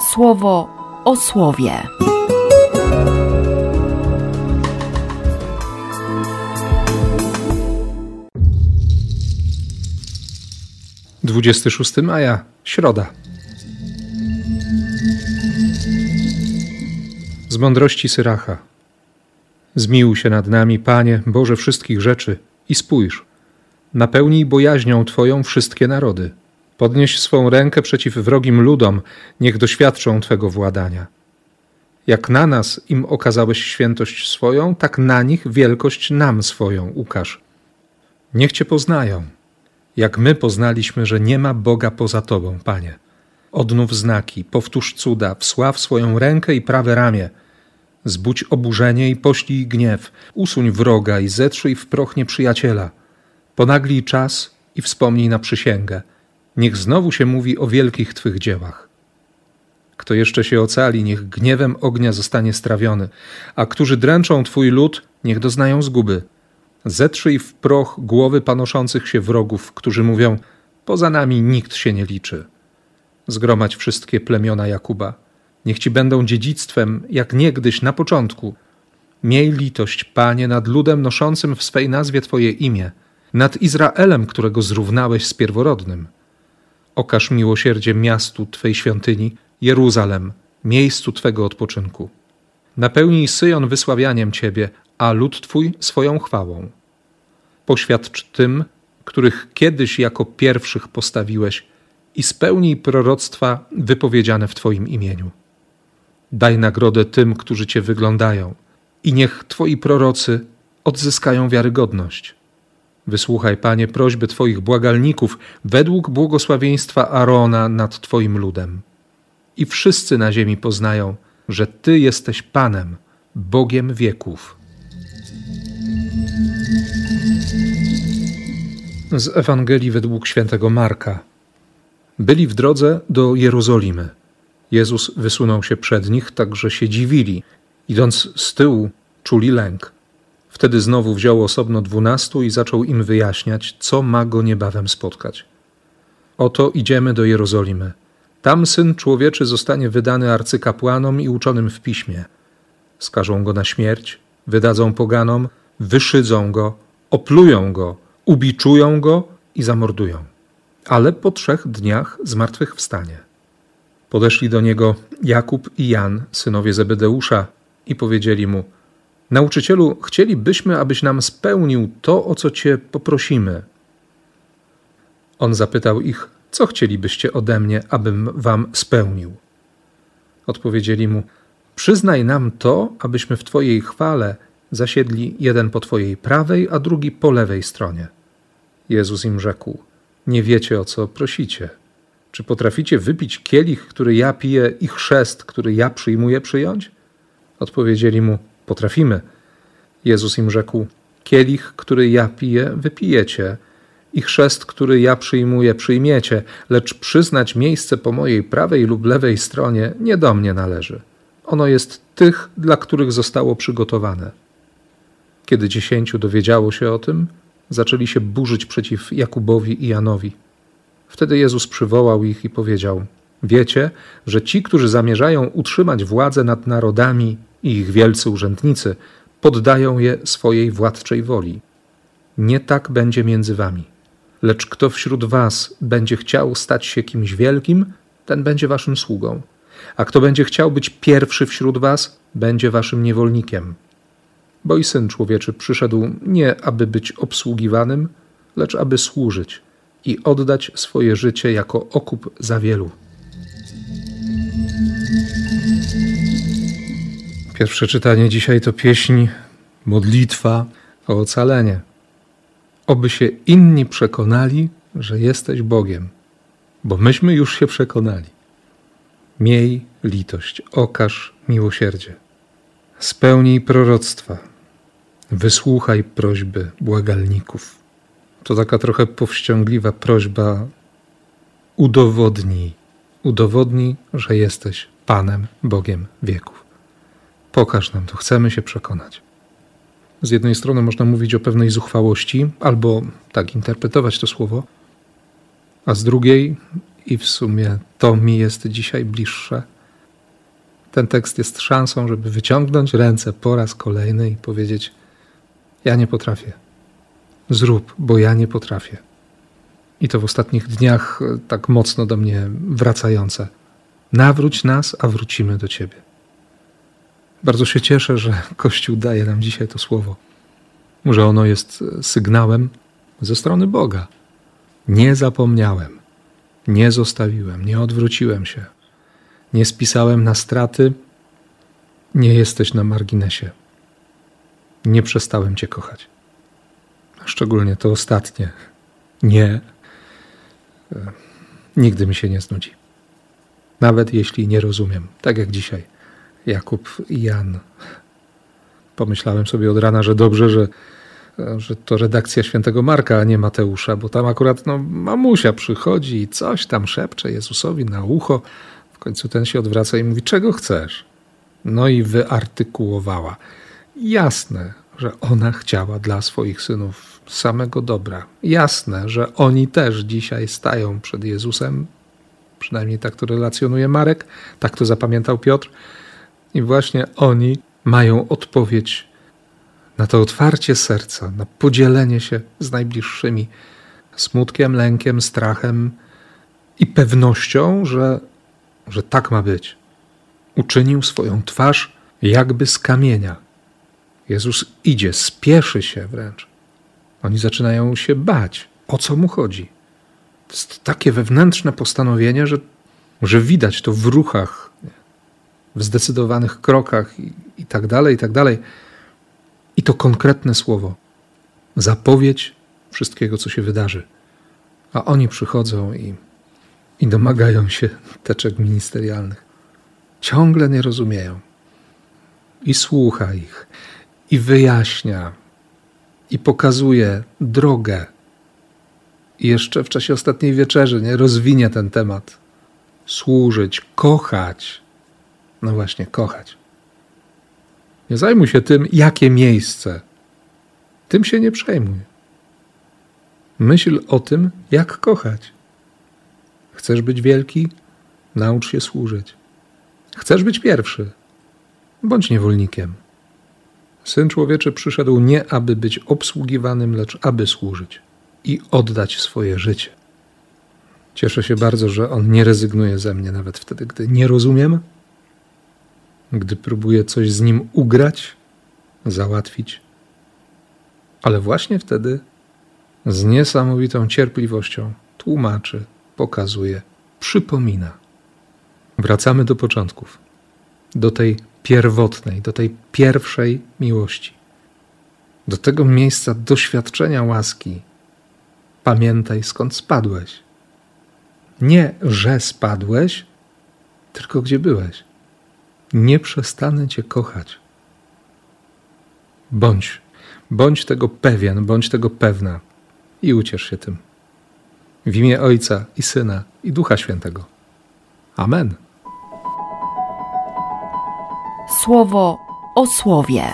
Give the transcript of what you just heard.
słowo o słowie. Dwudziesty szósty maja, środa. Z mądrości Syracha. Zmiłuj się nad nami, Panie, Boże wszystkich rzeczy, i spójrz. Napełnij bojaźnią Twoją wszystkie narody. Podnieś swą rękę przeciw wrogim ludom, niech doświadczą Twego władania. Jak na nas im okazałeś świętość swoją, tak na nich wielkość nam swoją ukaż. Niech Cię poznają, jak my poznaliśmy, że nie ma Boga poza Tobą, Panie. Odnów znaki, powtórz cuda, wsław swoją rękę i prawe ramię. Zbudź oburzenie i poślij gniew, usuń wroga i zetrzyj w proch nieprzyjaciela. Ponaglij czas i wspomnij na przysięgę. Niech znowu się mówi o wielkich Twych dziełach. Kto jeszcze się ocali, niech gniewem ognia zostanie strawiony, a którzy dręczą Twój lud, niech doznają zguby. Zetrzyj w proch głowy panoszących się wrogów, którzy mówią: Poza nami nikt się nie liczy. Zgromadź wszystkie plemiona Jakuba. Niech ci będą dziedzictwem, jak niegdyś na początku. Miej litość, Panie, nad ludem noszącym w swej nazwie Twoje imię, nad Izraelem, którego zrównałeś z pierworodnym. Okaż miłosierdzie miastu Twej świątyni, Jeruzalem, miejscu Twego odpoczynku. Napełnij Syjon wysławianiem Ciebie, a lud Twój swoją chwałą. Poświadcz tym, których kiedyś jako pierwszych postawiłeś, i spełnij proroctwa wypowiedziane w Twoim imieniu. Daj nagrodę tym, którzy Cię wyglądają, i niech Twoi prorocy odzyskają wiarygodność. Wysłuchaj, Panie, prośby Twoich błagalników według błogosławieństwa Arona nad Twoim ludem. I wszyscy na ziemi poznają, że Ty jesteś Panem, Bogiem wieków. Z Ewangelii według świętego Marka. Byli w drodze do Jerozolimy. Jezus wysunął się przed nich, tak że się dziwili. Idąc z tyłu, czuli lęk. Wtedy znowu wziął osobno dwunastu i zaczął im wyjaśniać, co ma go niebawem spotkać. Oto idziemy do Jerozolimy. Tam syn człowieczy zostanie wydany arcykapłanom i uczonym w piśmie. Skażą go na śmierć, wydadzą poganom, wyszydzą go, oplują go, ubiczują go i zamordują. Ale po trzech dniach zmartwychwstanie. Podeszli do niego Jakub i Jan, synowie Zebedeusza, i powiedzieli mu: Nauczycielu, chcielibyśmy, abyś nam spełnił to, o co cię poprosimy. On zapytał ich: Co chcielibyście ode mnie, abym wam spełnił? Odpowiedzieli mu: Przyznaj nam to, abyśmy w Twojej chwale zasiedli jeden po Twojej prawej, a drugi po lewej stronie. Jezus im rzekł: Nie wiecie, o co prosicie. Czy potraficie wypić kielich, który ja piję, i chrzest, który ja przyjmuję przyjąć? Odpowiedzieli mu: Potrafimy. Jezus im rzekł: Kielich, który ja piję, wypijecie, i chrzest, który ja przyjmuję, przyjmiecie, lecz przyznać miejsce po mojej prawej lub lewej stronie nie do mnie należy. Ono jest tych, dla których zostało przygotowane. Kiedy dziesięciu dowiedziało się o tym, zaczęli się burzyć przeciw Jakubowi i Janowi. Wtedy Jezus przywołał ich i powiedział: Wiecie, że ci, którzy zamierzają utrzymać władzę nad narodami ich wielcy urzędnicy, poddają je swojej władczej woli. Nie tak będzie między wami. Lecz kto wśród was będzie chciał stać się kimś wielkim, ten będzie waszym sługą. A kto będzie chciał być pierwszy wśród was, będzie waszym niewolnikiem. Bo i syn człowieczy przyszedł nie, aby być obsługiwanym, lecz aby służyć i oddać swoje życie jako okup za wielu. Pierwsze czytanie dzisiaj to pieśń, modlitwa o ocalenie. Oby się inni przekonali, że jesteś Bogiem, bo myśmy już się przekonali. Miej litość, okaż miłosierdzie. Spełnij proroctwa, wysłuchaj prośby błagalników. To taka trochę powściągliwa prośba. Udowodnij, udowodnij, że jesteś Panem, Bogiem wieków. Pokaż nam to, chcemy się przekonać. Z jednej strony można mówić o pewnej zuchwałości, albo tak interpretować to słowo, a z drugiej, i w sumie to mi jest dzisiaj bliższe, Ten tekst jest szansą, żeby wyciągnąć ręce po raz kolejny i powiedzieć: Ja nie potrafię. Zrób, bo ja nie potrafię. I to w ostatnich dniach e, tak mocno do mnie wracające. Nawróć nas, a wrócimy do Ciebie. Bardzo się cieszę, że Kościół daje nam dzisiaj to słowo. Że ono jest sygnałem ze strony Boga. Nie zapomniałem, nie zostawiłem, nie odwróciłem się, nie spisałem na straty, nie jesteś na marginesie. Nie przestałem Cię kochać. Szczególnie to ostatnie. Nie. E, nigdy mi się nie znudzi. Nawet jeśli nie rozumiem, tak jak dzisiaj Jakub i Jan. Pomyślałem sobie od rana, że dobrze, że, że to redakcja świętego Marka, a nie Mateusza, bo tam akurat no, mamusia przychodzi i coś tam szepcze Jezusowi na ucho. W końcu ten się odwraca i mówi: Czego chcesz? No i wyartykułowała. Jasne, że ona chciała dla swoich synów samego dobra. Jasne, że oni też dzisiaj stają przed Jezusem, przynajmniej tak to relacjonuje Marek, tak to zapamiętał Piotr, i właśnie oni mają odpowiedź na to otwarcie serca, na podzielenie się z najbliższymi smutkiem, lękiem, strachem i pewnością, że, że tak ma być. Uczynił swoją twarz jakby z kamienia. Jezus idzie, spieszy się wręcz. Oni zaczynają się bać, o co mu chodzi. To jest takie wewnętrzne postanowienie, że, że widać to w ruchach, w zdecydowanych krokach i, i tak dalej, i tak dalej. I to konkretne słowo, zapowiedź wszystkiego, co się wydarzy. A oni przychodzą i, i domagają się teczek ministerialnych. Ciągle nie rozumieją. I słucha ich, i wyjaśnia, i pokazuje drogę. I jeszcze w czasie ostatniej wieczerzy nie rozwinie ten temat. Służyć, kochać. No właśnie, kochać. Nie zajmuj się tym, jakie miejsce. Tym się nie przejmuj. Myśl o tym, jak kochać. Chcesz być wielki? Naucz się służyć. Chcesz być pierwszy? Bądź niewolnikiem. Syn człowieczy przyszedł nie aby być obsługiwanym, lecz aby służyć i oddać swoje życie. Cieszę się bardzo, że on nie rezygnuje ze mnie nawet wtedy, gdy nie rozumiem, gdy próbuję coś z nim ugrać, załatwić, ale właśnie wtedy z niesamowitą cierpliwością tłumaczy, pokazuje, przypomina. Wracamy do początków, do tej pierwotnej, do tej pierwszej miłości, do tego miejsca doświadczenia łaski. Pamiętaj, skąd spadłeś. Nie, że spadłeś, tylko gdzie byłeś. Nie przestanę Cię kochać. Bądź, bądź tego pewien, bądź tego pewna i uciesz się tym. W imię Ojca i Syna i Ducha Świętego. Amen. Słowo o słowie.